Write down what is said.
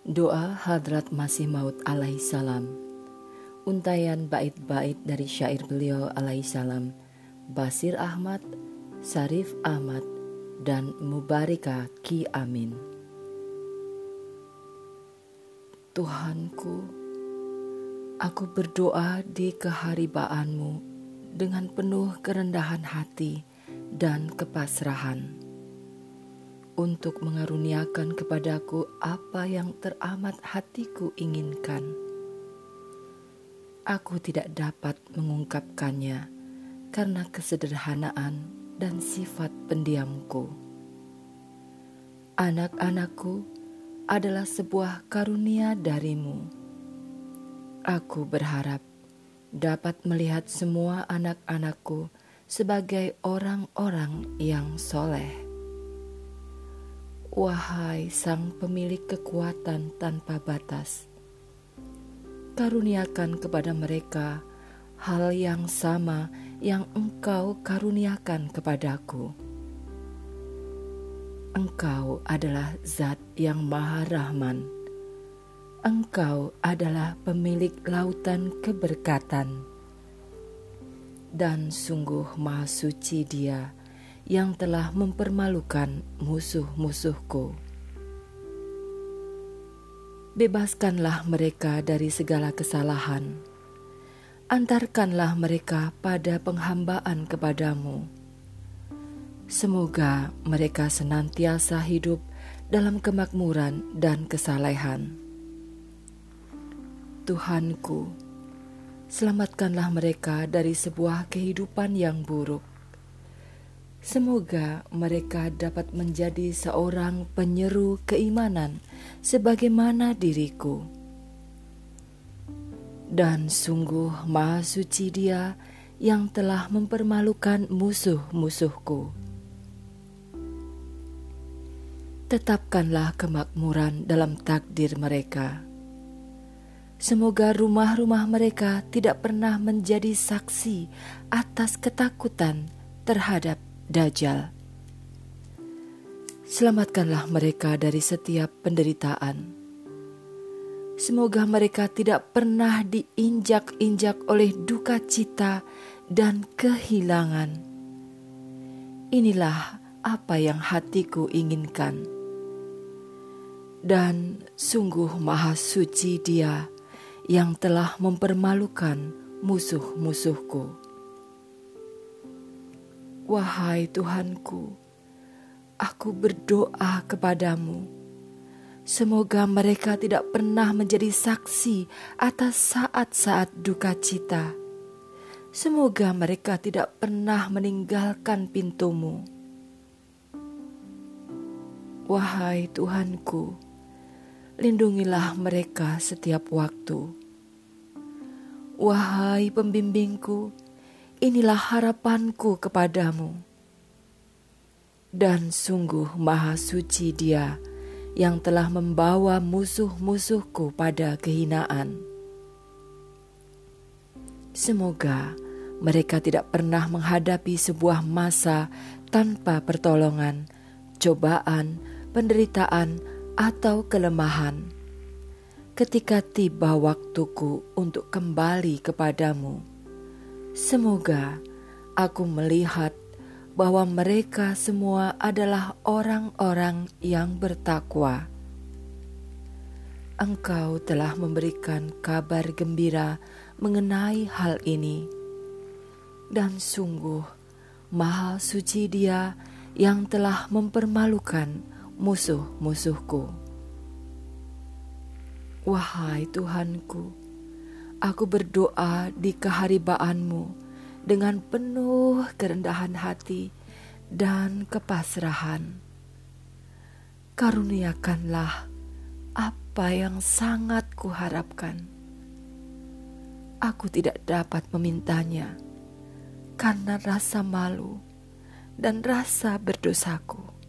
Doa Hadrat Masih Maud alaihissalam Untayan bait-bait dari syair beliau alaihissalam Basir Ahmad, Sarif Ahmad, dan Mubarika Ki Amin. Tuhanku, aku berdoa di keharibaanmu dengan penuh kerendahan hati dan kepasrahan untuk mengaruniakan kepadaku apa yang teramat hatiku inginkan. Aku tidak dapat mengungkapkannya karena kesederhanaan dan sifat pendiamku. Anak-anakku adalah sebuah karunia darimu. Aku berharap dapat melihat semua anak-anakku sebagai orang-orang yang soleh. Wahai Sang Pemilik kekuatan tanpa batas, karuniakan kepada mereka hal yang sama yang Engkau karuniakan kepadaku. Engkau adalah Zat yang Maha Rahman. Engkau adalah pemilik lautan keberkatan, dan sungguh Maha Suci Dia yang telah mempermalukan musuh-musuhku. Bebaskanlah mereka dari segala kesalahan. Antarkanlah mereka pada penghambaan kepadamu. Semoga mereka senantiasa hidup dalam kemakmuran dan kesalehan. Tuhanku, selamatkanlah mereka dari sebuah kehidupan yang buruk Semoga mereka dapat menjadi seorang penyeru keimanan sebagaimana diriku. Dan sungguh maha suci dia yang telah mempermalukan musuh-musuhku. Tetapkanlah kemakmuran dalam takdir mereka. Semoga rumah-rumah mereka tidak pernah menjadi saksi atas ketakutan terhadap Dajjal. Selamatkanlah mereka dari setiap penderitaan. Semoga mereka tidak pernah diinjak-injak oleh duka cita dan kehilangan. Inilah apa yang hatiku inginkan. Dan sungguh maha suci dia yang telah mempermalukan musuh-musuhku. Wahai Tuhanku, aku berdoa kepadamu. Semoga mereka tidak pernah menjadi saksi atas saat-saat duka cita. Semoga mereka tidak pernah meninggalkan pintumu. Wahai Tuhanku, lindungilah mereka setiap waktu. Wahai pembimbingku, inilah harapanku kepadamu. Dan sungguh maha suci dia yang telah membawa musuh-musuhku pada kehinaan. Semoga mereka tidak pernah menghadapi sebuah masa tanpa pertolongan, cobaan, penderitaan, atau kelemahan. Ketika tiba waktuku untuk kembali kepadamu, Semoga aku melihat bahwa mereka semua adalah orang-orang yang bertakwa. Engkau telah memberikan kabar gembira mengenai hal ini, dan sungguh Maha Suci Dia yang telah mempermalukan musuh-musuhku. Wahai Tuhanku, Aku berdoa di keharibaanmu dengan penuh kerendahan hati dan kepasrahan. Karuniakanlah apa yang sangat kuharapkan. Aku tidak dapat memintanya karena rasa malu dan rasa berdosaku.